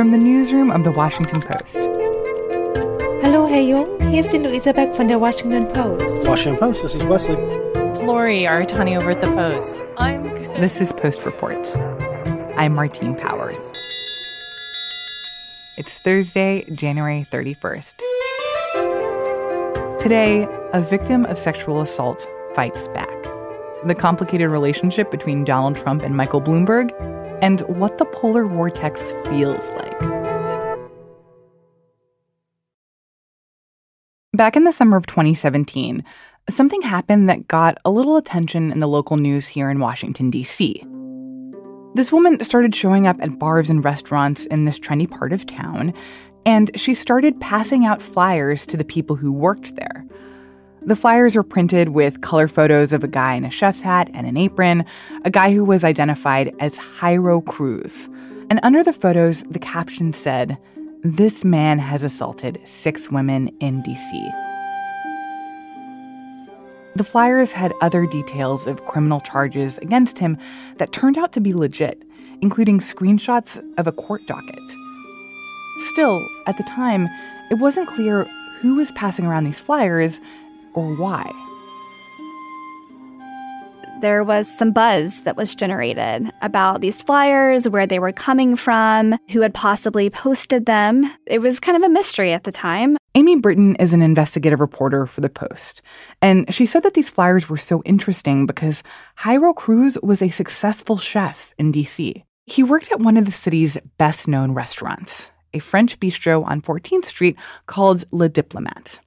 from the newsroom of the Washington Post. Hello, Herr Jung. Hier ist die Luisa Beck von der Washington Post. Washington Post, this is Wesley. It's Lori Aratani over at the Post. I'm good. This is Post Reports. I'm Martine Powers. It's Thursday, January 31st. Today, a victim of sexual assault fights back. The complicated relationship between Donald Trump and Michael Bloomberg, and what the polar vortex feels like. Back in the summer of 2017, something happened that got a little attention in the local news here in Washington, D.C. This woman started showing up at bars and restaurants in this trendy part of town, and she started passing out flyers to the people who worked there. The flyers were printed with color photos of a guy in a chef's hat and an apron, a guy who was identified as Jairo Cruz. And under the photos, the caption said, This man has assaulted six women in DC. The flyers had other details of criminal charges against him that turned out to be legit, including screenshots of a court docket. Still, at the time, it wasn't clear who was passing around these flyers or why. There was some buzz that was generated about these flyers, where they were coming from, who had possibly posted them. It was kind of a mystery at the time. Amy Brittain is an investigative reporter for The Post, and she said that these flyers were so interesting because Jairo Cruz was a successful chef in DC. He worked at one of the city's best known restaurants, a French bistro on 14th Street called Le Diplomate.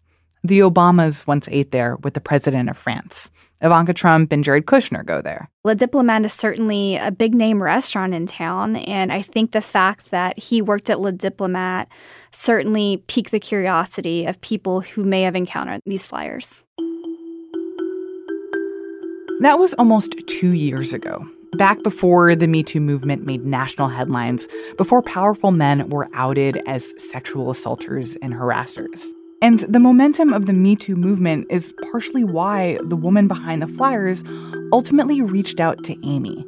The Obamas once ate there with the president of France. Ivanka Trump and Jared Kushner go there. Le Diplomate is certainly a big name restaurant in town, and I think the fact that he worked at Le Diplomate certainly piqued the curiosity of people who may have encountered these flyers. That was almost two years ago, back before the Me Too movement made national headlines, before powerful men were outed as sexual assaulters and harassers. And the momentum of the Me Too movement is partially why the woman behind the flyers ultimately reached out to Amy.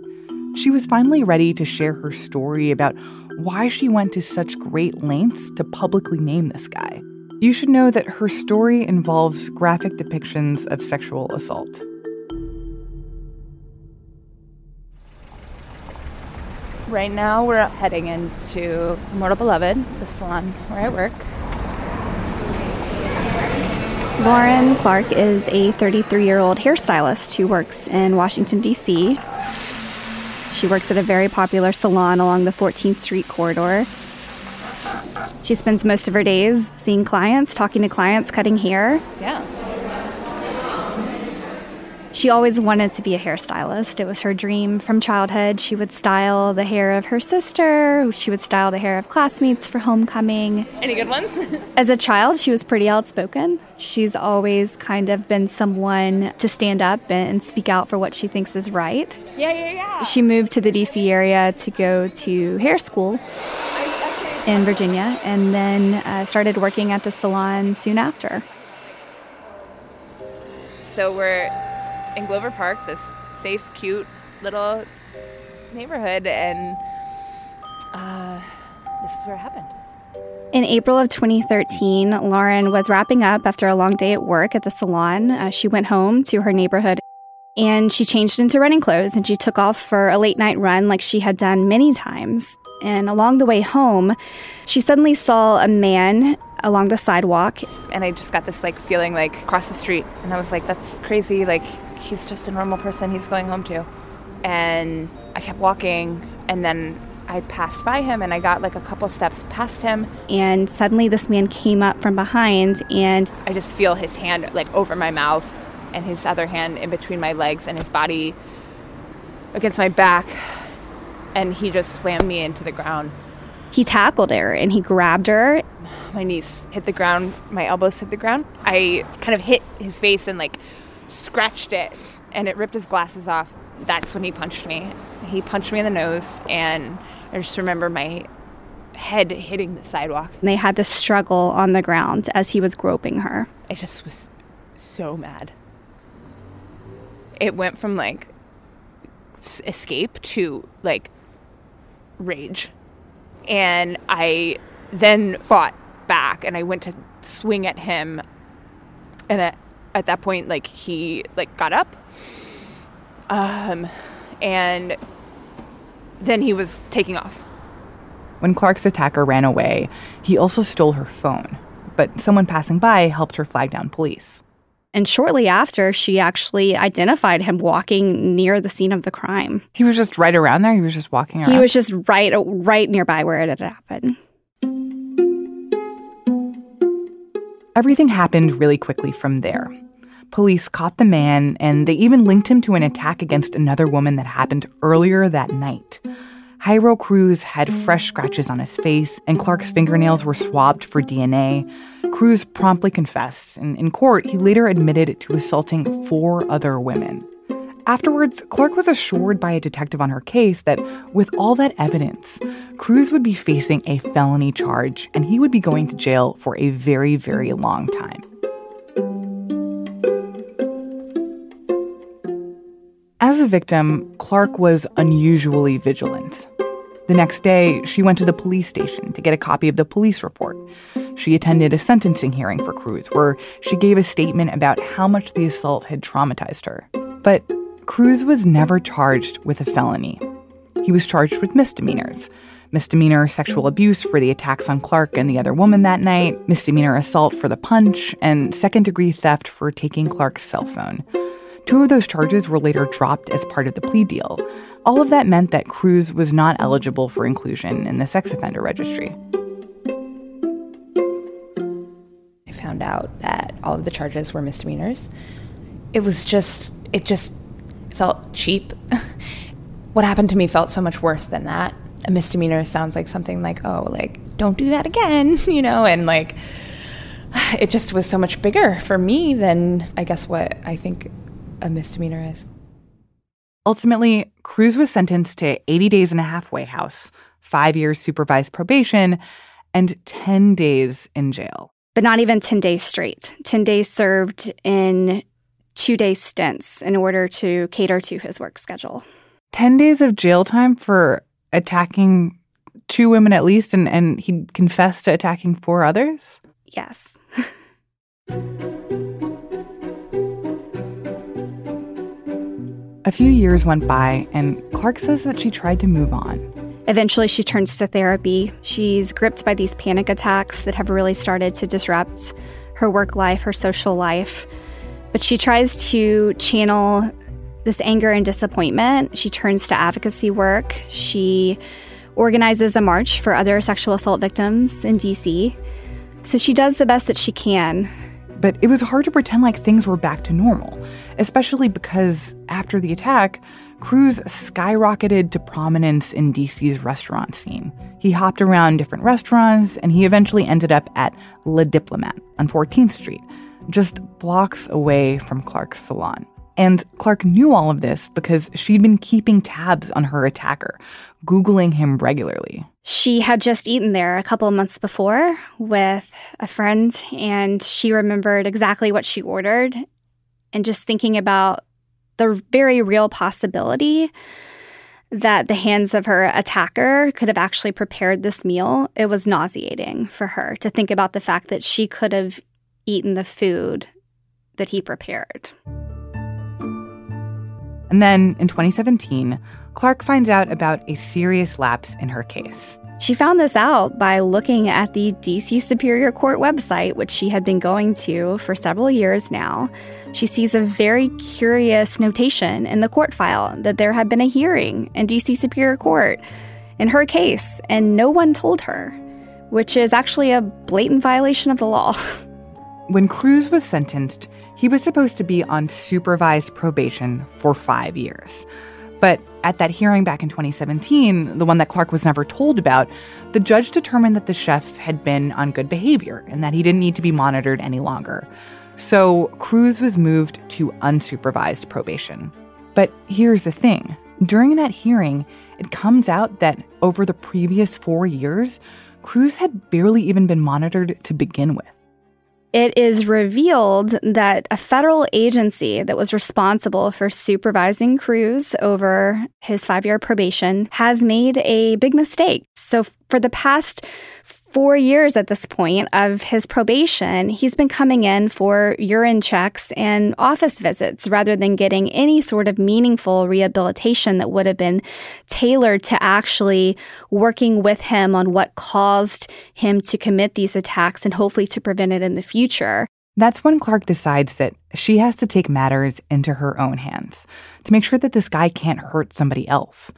She was finally ready to share her story about why she went to such great lengths to publicly name this guy. You should know that her story involves graphic depictions of sexual assault. Right now, we're heading into Mortal Beloved, the salon where I work. Lauren Clark is a 33 year old hairstylist who works in Washington, D.C. She works at a very popular salon along the 14th Street corridor. She spends most of her days seeing clients, talking to clients, cutting hair. Yeah. She always wanted to be a hairstylist. It was her dream from childhood. She would style the hair of her sister, she would style the hair of classmates for homecoming. Any good ones? As a child, she was pretty outspoken. She's always kind of been someone to stand up and speak out for what she thinks is right. yeah, yeah, yeah. She moved to the DC area to go to hair school in Virginia and then uh, started working at the salon soon after. So we're in Glover Park, this safe, cute little neighborhood, and uh, this is where it happened. In April of 2013, Lauren was wrapping up after a long day at work at the salon. Uh, she went home to her neighborhood and she changed into running clothes and she took off for a late night run like she had done many times. And along the way home, she suddenly saw a man along the sidewalk. And I just got this like feeling like across the street, and I was like, "That's crazy! Like he's just a normal person. He's going home to." And I kept walking, and then I passed by him, and I got like a couple steps past him. And suddenly, this man came up from behind and I just feel his hand like over my mouth, and his other hand in between my legs, and his body against my back, and he just slammed me into the ground. he tackled her and he grabbed her. my knees hit the ground, my elbows hit the ground. I kind of hit his face and like scratched it, and it ripped his glasses off. That's when he punched me. He punched me in the nose, and I just remember my head hitting the sidewalk. And they had this struggle on the ground as he was groping her. I just was so mad. It went from like escape to like rage. And I then fought back and I went to swing at him. And at, at that point, like he like got up. Um, and then he was taking off. When Clark's attacker ran away, he also stole her phone, but someone passing by helped her flag down police. And shortly after, she actually identified him walking near the scene of the crime. He was just right around there. He was just walking around. He was just right right nearby where it had happened. Everything happened really quickly from there. Police caught the man, and they even linked him to an attack against another woman that happened earlier that night. Jairo Cruz had fresh scratches on his face, and Clark's fingernails were swabbed for DNA. Cruz promptly confessed, and in court, he later admitted to assaulting four other women. Afterwards, Clark was assured by a detective on her case that with all that evidence, Cruz would be facing a felony charge and he would be going to jail for a very, very long time. As a victim, Clark was unusually vigilant. The next day, she went to the police station to get a copy of the police report. She attended a sentencing hearing for Cruz where she gave a statement about how much the assault had traumatized her. But Cruz was never charged with a felony. He was charged with misdemeanors misdemeanor sexual abuse for the attacks on Clark and the other woman that night, misdemeanor assault for the punch, and second degree theft for taking Clark's cell phone. Two of those charges were later dropped as part of the plea deal. All of that meant that Cruz was not eligible for inclusion in the sex offender registry. I found out that all of the charges were misdemeanors. It was just, it just felt cheap. what happened to me felt so much worse than that. A misdemeanor sounds like something like, oh, like, don't do that again, you know, and like, it just was so much bigger for me than I guess what I think a misdemeanor is. Ultimately, Cruz was sentenced to 80 days in a halfway house, five years supervised probation, and 10 days in jail. But not even 10 days straight. 10 days served in two day stints in order to cater to his work schedule. 10 days of jail time for attacking two women at least, and, and he confessed to attacking four others? Yes. A few years went by, and Clark says that she tried to move on. Eventually, she turns to therapy. She's gripped by these panic attacks that have really started to disrupt her work life, her social life. But she tries to channel this anger and disappointment. She turns to advocacy work. She organizes a march for other sexual assault victims in DC. So she does the best that she can. But it was hard to pretend like things were back to normal, especially because after the attack, Cruz skyrocketed to prominence in DC's restaurant scene. He hopped around different restaurants and he eventually ended up at Le Diplomate on 14th Street, just blocks away from Clark's salon. And Clark knew all of this because she'd been keeping tabs on her attacker, Googling him regularly. She had just eaten there a couple months before with a friend, and she remembered exactly what she ordered. And just thinking about the very real possibility that the hands of her attacker could have actually prepared this meal, it was nauseating for her to think about the fact that she could have eaten the food that he prepared. And then in 2017, Clark finds out about a serious lapse in her case. She found this out by looking at the DC Superior Court website, which she had been going to for several years now. She sees a very curious notation in the court file that there had been a hearing in DC Superior Court in her case, and no one told her, which is actually a blatant violation of the law. When Cruz was sentenced, he was supposed to be on supervised probation for five years. But at that hearing back in 2017, the one that Clark was never told about, the judge determined that the chef had been on good behavior and that he didn't need to be monitored any longer. So Cruz was moved to unsupervised probation. But here's the thing during that hearing, it comes out that over the previous four years, Cruz had barely even been monitored to begin with it is revealed that a federal agency that was responsible for supervising Cruz over his five year probation has made a big mistake. So, For the past four years at this point of his probation, he's been coming in for urine checks and office visits rather than getting any sort of meaningful rehabilitation that would have been tailored to actually working with him on what caused him to commit these attacks and hopefully to prevent it in the future. That's when Clark decides that she has to take matters into her own hands to make sure that this guy can't hurt somebody else.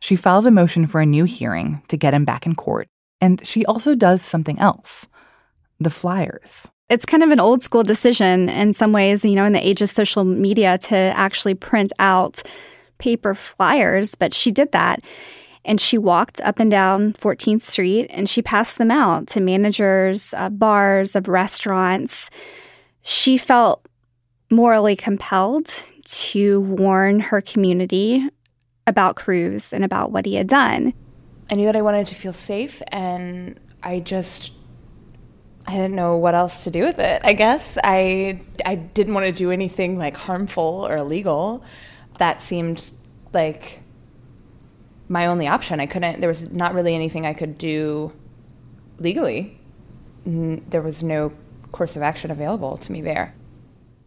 She files a motion for a new hearing to get him back in court and she also does something else the flyers. It's kind of an old school decision in some ways, you know, in the age of social media to actually print out paper flyers, but she did that. And she walked up and down 14th Street and she passed them out to managers of bars, of restaurants. She felt morally compelled to warn her community about Cruz and about what he had done. I knew that I wanted to feel safe, and I just I didn't know what else to do with it. I guess I I didn't want to do anything like harmful or illegal. That seemed like my only option. I couldn't. There was not really anything I could do legally. There was no course of action available to me there.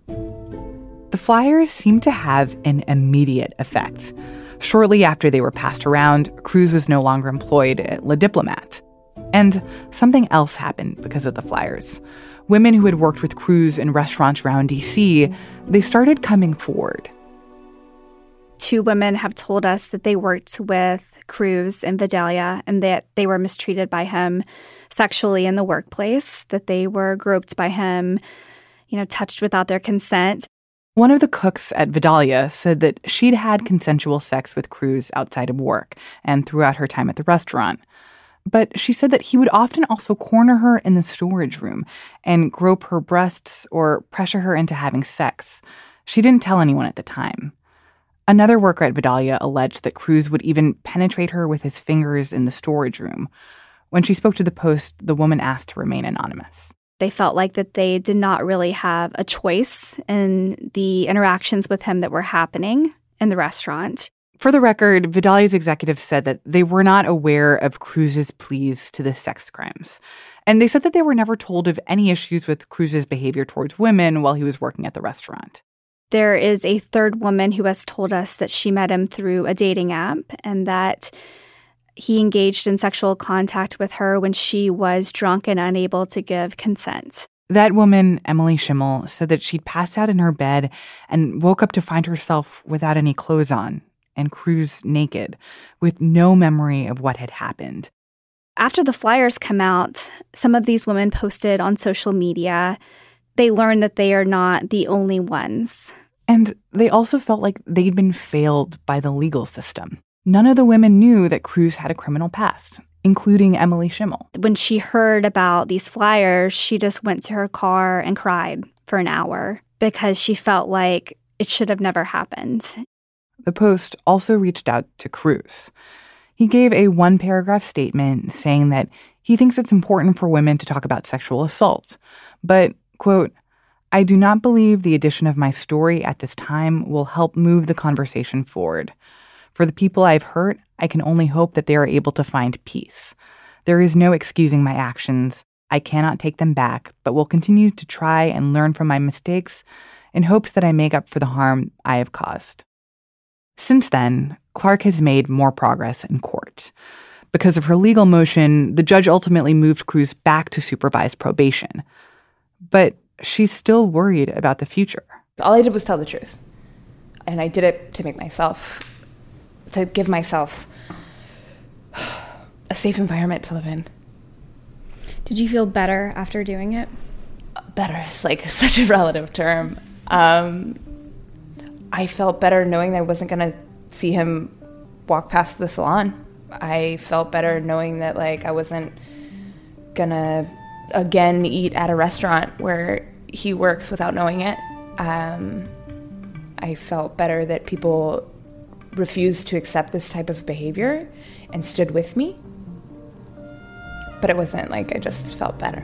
The flyers seemed to have an immediate effect. Shortly after they were passed around, Cruz was no longer employed at La Diplomate. And something else happened because of the flyers. Women who had worked with Cruz in restaurants around DC, they started coming forward. Two women have told us that they worked with Cruz and Vidalia and that they were mistreated by him sexually in the workplace, that they were groped by him, you know, touched without their consent. One of the cooks at Vidalia said that she'd had consensual sex with Cruz outside of work and throughout her time at the restaurant. But she said that he would often also corner her in the storage room and grope her breasts or pressure her into having sex. She didn't tell anyone at the time. Another worker at Vidalia alleged that Cruz would even penetrate her with his fingers in the storage room. When she spoke to the Post, the woman asked to remain anonymous. They felt like that they did not really have a choice in the interactions with him that were happening in the restaurant. For the record, Vidalia's executives said that they were not aware of Cruz's pleas to the sex crimes. And they said that they were never told of any issues with Cruz's behavior towards women while he was working at the restaurant. There is a third woman who has told us that she met him through a dating app and that he engaged in sexual contact with her when she was drunk and unable to give consent. That woman, Emily Schimmel, said that she'd passed out in her bed and woke up to find herself without any clothes on and Cruz naked, with no memory of what had happened. After the flyers come out, some of these women posted on social media. They learned that they are not the only ones. And they also felt like they'd been failed by the legal system. None of the women knew that Cruz had a criminal past, including Emily Schimmel. When she heard about these flyers, she just went to her car and cried for an hour because she felt like it should have never happened. The Post also reached out to Cruz. He gave a one paragraph statement saying that he thinks it's important for women to talk about sexual assault, but, quote, I do not believe the addition of my story at this time will help move the conversation forward. For the people I've hurt, I can only hope that they are able to find peace. There is no excusing my actions. I cannot take them back, but will continue to try and learn from my mistakes in hopes that I make up for the harm I have caused. Since then, Clark has made more progress in court. Because of her legal motion, the judge ultimately moved Cruz back to supervised probation. But she's still worried about the future. All I did was tell the truth. And I did it to make myself to give myself a safe environment to live in. Did you feel better after doing it? Better is like such a relative term. Um, I felt better knowing I wasn't going to see him walk past the salon. I felt better knowing that like I wasn't gonna again eat at a restaurant where he works without knowing it. Um, I felt better that people refused to accept this type of behavior and stood with me. But it wasn't like I just felt better.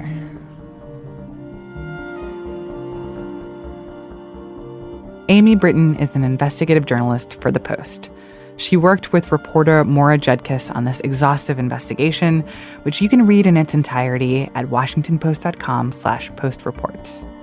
Amy Brittain is an investigative journalist for The Post. She worked with reporter Maura Judkis on this exhaustive investigation, which you can read in its entirety at washingtonpost.com slash postreports.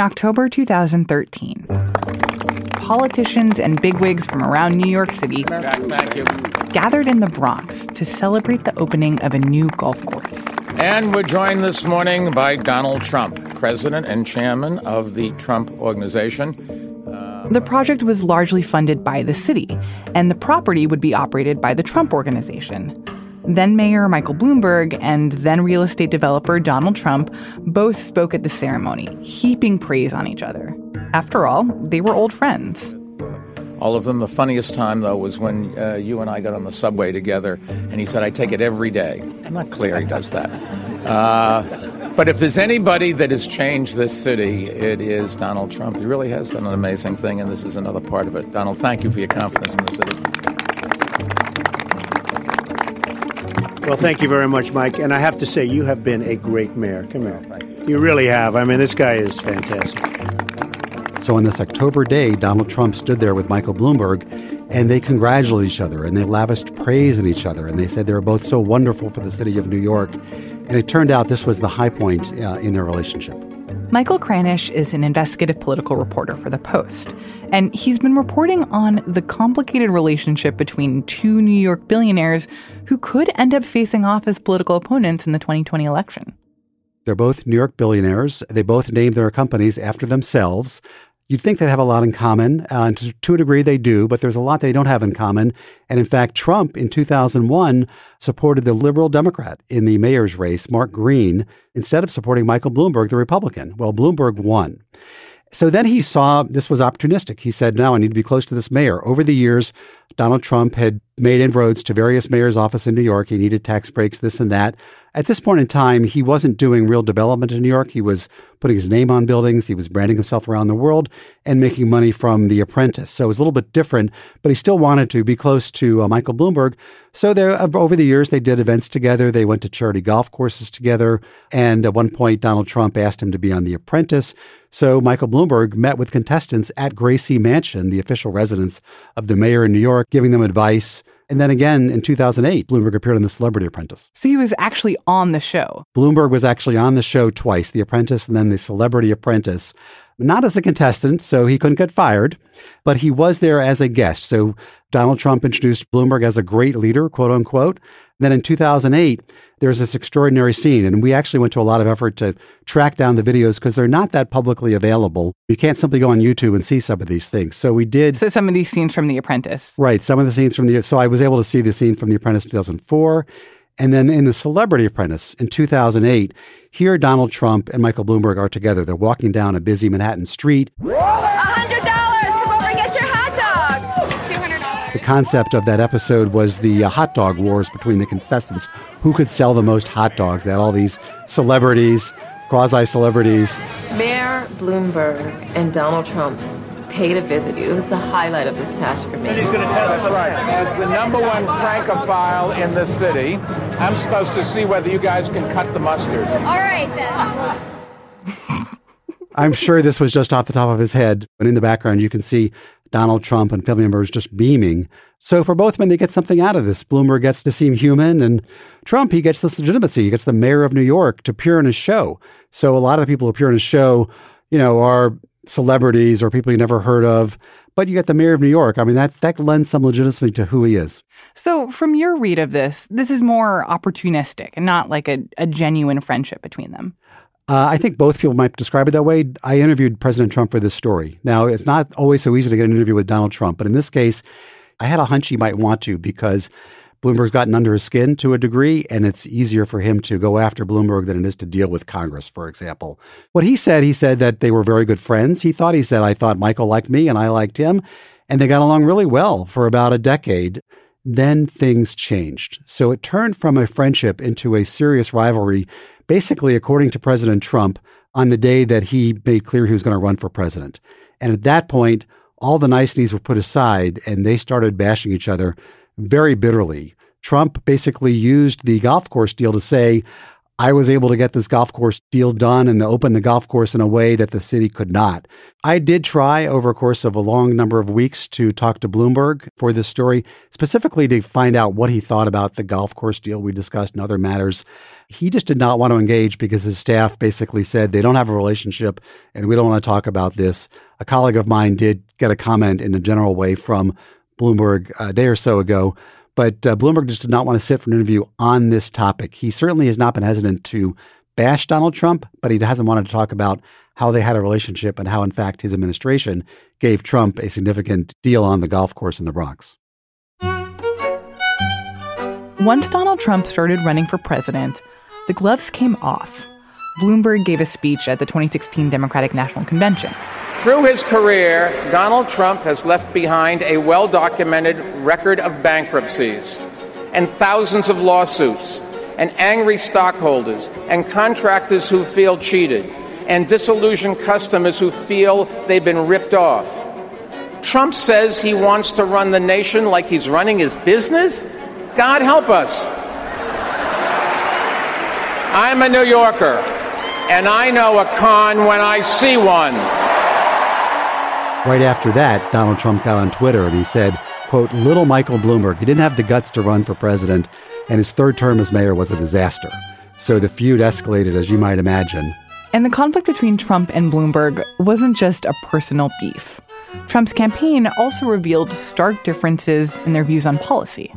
October 2013, politicians and bigwigs from around New York City gathered in the Bronx to celebrate the opening of a new golf course. And we're joined this morning by Donald Trump, president and chairman of the Trump Organization. Uh, the project was largely funded by the city, and the property would be operated by the Trump Organization. Then Mayor Michael Bloomberg and then real estate developer Donald Trump both spoke at the ceremony, heaping praise on each other. After all, they were old friends. All of them. The funniest time, though, was when uh, you and I got on the subway together, and he said, I take it every day. I'm not clear he does that. Uh, but if there's anybody that has changed this city, it is Donald Trump. He really has done an amazing thing, and this is another part of it. Donald, thank you for your confidence in the city. Well, thank you very much, Mike. And I have to say, you have been a great mayor. Come here. You really have. I mean, this guy is fantastic. So on this October day, Donald Trump stood there with Michael Bloomberg and they congratulated each other and they lavished praise on each other and they said they were both so wonderful for the city of New York. And it turned out this was the high point uh, in their relationship. Michael Kranish is an investigative political reporter for The Post, and he's been reporting on the complicated relationship between two New York billionaires who could end up facing off as political opponents in the 2020 election. They're both New York billionaires. They both named their companies after themselves. You'd think they'd have a lot in common, uh, and to, to, a degree they do, but there's a lot they don't have in common. And in fact, Trump in 2001 supported the liberal Democrat in the mayor's race, Mark Green, instead of supporting Michael Bloomberg, the Republican. Well, Bloomberg won. So then he saw this was opportunistic. He said, "Now I need to be close to this mayor." Over the years, Donald Trump had made inroads to various mayors' office in New York. He needed tax breaks, this and that. At this point in time, he wasn't doing real development in New York. He was putting his name on buildings. He was branding himself around the world and making money from The Apprentice. So it was a little bit different, but he still wanted to be close to uh, Michael Bloomberg. So there, uh, over the years, they did events together. They went to charity golf courses together. And at one point, Donald Trump asked him to be on The Apprentice. So Michael Bloomberg met with contestants at Gracie Mansion, the official residence of the mayor in New York, giving them advice. And then again in 2008, Bloomberg appeared on The Celebrity Apprentice. So he was actually on the show. Bloomberg was actually on the show twice, The Apprentice and then The Celebrity Apprentice. Not as a contestant, so he couldn't get fired, but he was there as a guest. So Donald Trump introduced Bloomberg as a great leader, quote unquote. Then in 2008, there's this extraordinary scene, and we actually went to a lot of effort to track down the videos because they're not that publicly available. You can't simply go on YouTube and see some of these things. So we did. So some of these scenes from The Apprentice. Right. Some of the scenes from the. So I was able to see the scene from The Apprentice 2004. And then in The Celebrity Apprentice in 2008, here Donald Trump and Michael Bloomberg are together. They're walking down a busy Manhattan street. The concept of that episode was the uh, hot dog wars between the contestants. Who could sell the most hot dogs? They had all these celebrities, quasi celebrities. Mayor Bloomberg and Donald Trump paid a visit. It was the highlight of this task for me. He's That's right. As the number one francophile in the city, I'm supposed to see whether you guys can cut the mustard. All right, then. I'm sure this was just off the top of his head. And in the background, you can see Donald Trump and family members just beaming. So for both men, they get something out of this. Bloomberg gets to seem human, and Trump, he gets this legitimacy. He gets the mayor of New York to appear in his show. So a lot of the people who appear in his show, you know, are celebrities or people you never heard of. But you get the mayor of New York. I mean, that that lends some legitimacy to who he is. So, from your read of this, this is more opportunistic and not like a, a genuine friendship between them. Uh, I think both people might describe it that way. I interviewed President Trump for this story. Now, it's not always so easy to get an interview with Donald Trump, but in this case, I had a hunch he might want to because Bloomberg's gotten under his skin to a degree, and it's easier for him to go after Bloomberg than it is to deal with Congress, for example. What he said, he said that they were very good friends. He thought, he said, I thought Michael liked me and I liked him, and they got along really well for about a decade. Then things changed. So it turned from a friendship into a serious rivalry basically, according to President Trump, on the day that he made clear he was going to run for president. And at that point, all the niceties were put aside and they started bashing each other very bitterly. Trump basically used the golf course deal to say, I was able to get this golf course deal done and to open the golf course in a way that the city could not. I did try over a course of a long number of weeks to talk to Bloomberg for this story, specifically to find out what he thought about the golf course deal we discussed and other matters. He just did not want to engage because his staff basically said they don't have a relationship and we don't want to talk about this. A colleague of mine did get a comment in a general way from Bloomberg uh, a day or so ago but uh, Bloomberg just did not want to sit for an interview on this topic. He certainly has not been hesitant to bash Donald Trump, but he hasn't wanted to talk about how they had a relationship and how, in fact, his administration gave Trump a significant deal on the golf course in the Bronx. Once Donald Trump started running for president, the gloves came off. Bloomberg gave a speech at the 2016 Democratic National Convention. Through his career, Donald Trump has left behind a well documented record of bankruptcies and thousands of lawsuits, and angry stockholders and contractors who feel cheated, and disillusioned customers who feel they've been ripped off. Trump says he wants to run the nation like he's running his business? God help us. I'm a New Yorker, and I know a con when I see one. Right after that, Donald Trump got on Twitter and he said, quote, little Michael Bloomberg, he didn't have the guts to run for president, and his third term as mayor was a disaster. So the feud escalated, as you might imagine. And the conflict between Trump and Bloomberg wasn't just a personal beef. Trump's campaign also revealed stark differences in their views on policy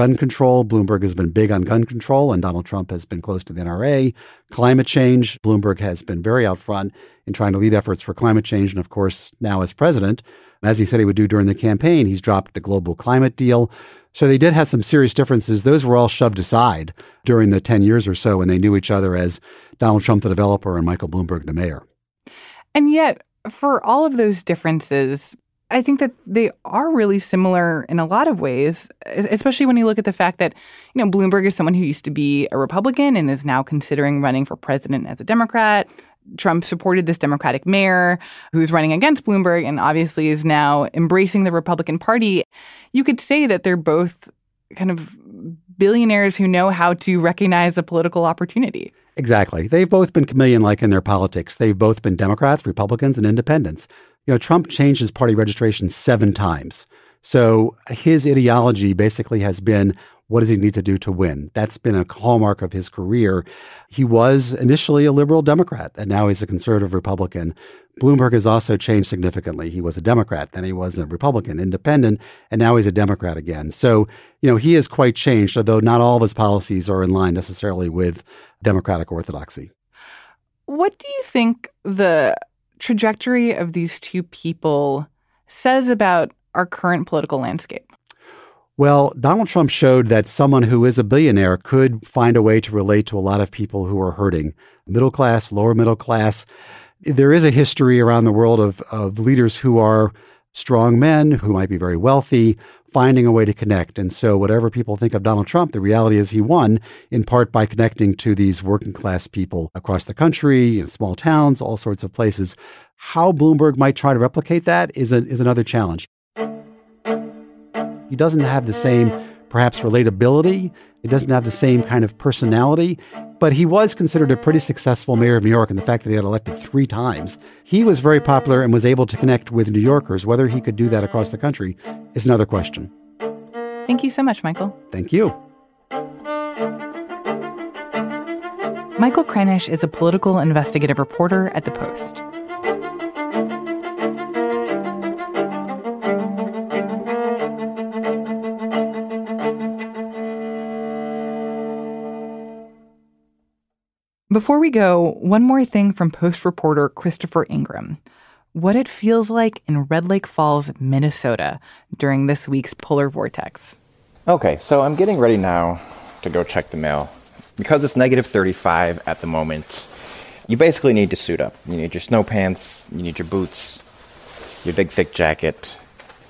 gun control. Bloomberg has been big on gun control, and Donald Trump has been close to the NRA. Climate change. Bloomberg has been very out front in trying to lead efforts for climate change. And of course, now as president, as he said he would do during the campaign, he's dropped the global climate deal. So they did have some serious differences. Those were all shoved aside during the 10 years or so when they knew each other as Donald Trump, the developer, and Michael Bloomberg, the mayor. And yet, for all of those differences, I think that they are really similar in a lot of ways, especially when you look at the fact that, you know, Bloomberg is someone who used to be a Republican and is now considering running for president as a Democrat. Trump supported this Democratic mayor who's running against Bloomberg and obviously is now embracing the Republican Party. You could say that they're both kind of billionaires who know how to recognize a political opportunity. Exactly. They've both been chameleon like in their politics. They've both been Democrats, Republicans, and independents. You know, Trump changed his party registration seven times. So his ideology basically has been what does he need to do to win? That's been a hallmark of his career. He was initially a liberal Democrat, and now he's a conservative Republican. Bloomberg has also changed significantly. He was a Democrat, then he was a Republican, independent, and now he's a Democrat again. So, you know, he has quite changed, although not all of his policies are in line necessarily with Democratic orthodoxy. What do you think the trajectory of these two people says about our current political landscape? Well, Donald Trump showed that someone who is a billionaire could find a way to relate to a lot of people who are hurting middle class, lower middle class. There is a history around the world of, of leaders who are strong men who might be very wealthy, finding a way to connect. And so, whatever people think of Donald Trump, the reality is he won in part by connecting to these working class people across the country, in small towns, all sorts of places. How Bloomberg might try to replicate that is, a, is another challenge. He doesn't have the same, perhaps, relatability. It doesn't have the same kind of personality. But he was considered a pretty successful mayor of New York, and the fact that he got elected three times, he was very popular and was able to connect with New Yorkers. Whether he could do that across the country is another question. Thank you so much, Michael. Thank you. Michael Kranish is a political investigative reporter at The Post. Before we go, one more thing from Post reporter Christopher Ingraham. What it feels like in Red Lake Falls, Minnesota during this week's polar vortex. Okay, so I'm getting ready now to go check the mail. Because it's negative 35 at the moment, you basically need to suit up. You need your snow pants, you need your boots, your big thick jacket.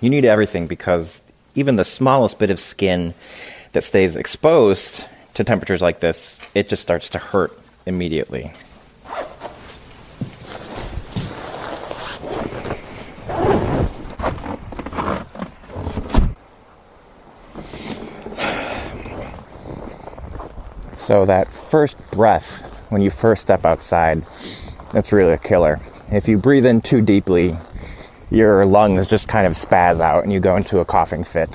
You need everything because even the smallest bit of skin that stays exposed to temperatures like this, it just starts to hurt immediately. So, that first breath when you first step outside, that's really a killer. If you breathe in too deeply, your lungs just kind of spaz out and you go into a coughing fit.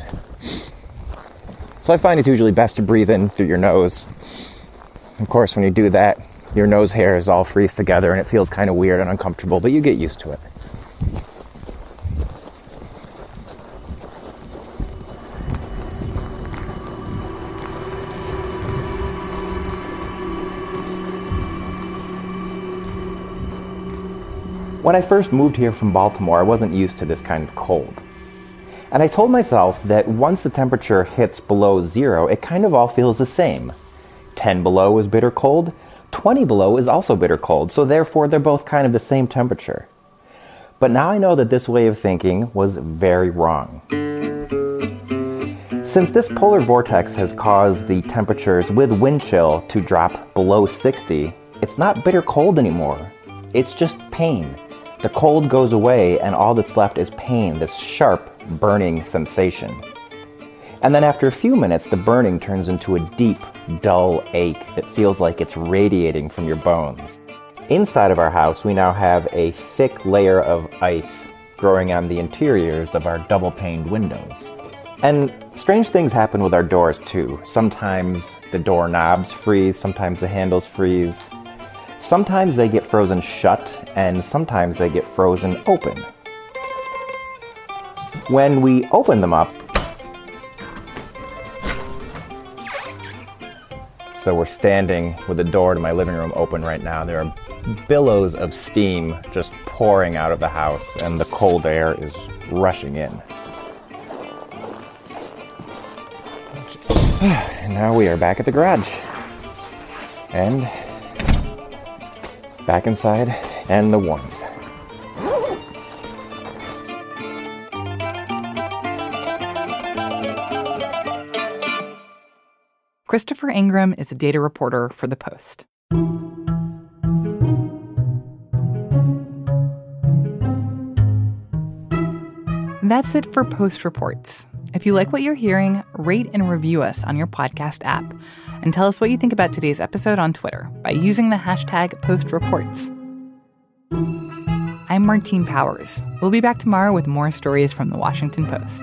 So I find it's usually best to breathe in through your nose. Of course, when you do that, your nose hairs all freeze together and it feels kind of weird and uncomfortable, but you get used to it. When I first moved here from Baltimore, I wasn't used to this kind of cold. And I told myself that once the temperature hits below zero, it kind of all feels the same. 10 below is bitter cold, 20 below is also bitter cold, so therefore they're both kind of the same temperature. But now I know that this way of thinking was very wrong. Since this polar vortex has caused the temperatures with wind chill to drop below 60, it's not bitter cold anymore. It's just pain. The cold goes away, and all that's left is pain, this sharp, burning sensation. And then after a few minutes, the burning turns into a deep, dull ache that feels like it's radiating from your bones. Inside of our house, we now have a thick layer of ice growing on the interiors of our double paned windows. And strange things happen with our doors too. Sometimes the door knobs freeze, sometimes the handles freeze. Sometimes they get frozen shut, and sometimes they get frozen open. When we open them up, so we're standing with the door to my living room open right now. There are billows of steam just pouring out of the house, and the cold air is rushing in. And now we are back at the garage. And back inside and the warmth. Christopher Ingraham is a data reporter for The Post. That's it for Post Reports. If you like what you're hearing, rate and review us on your podcast app and tell us what you think about today's episode on Twitter by using the hashtag PostReports. I'm Martine Powers. We'll be back tomorrow with more stories from the Washington Post.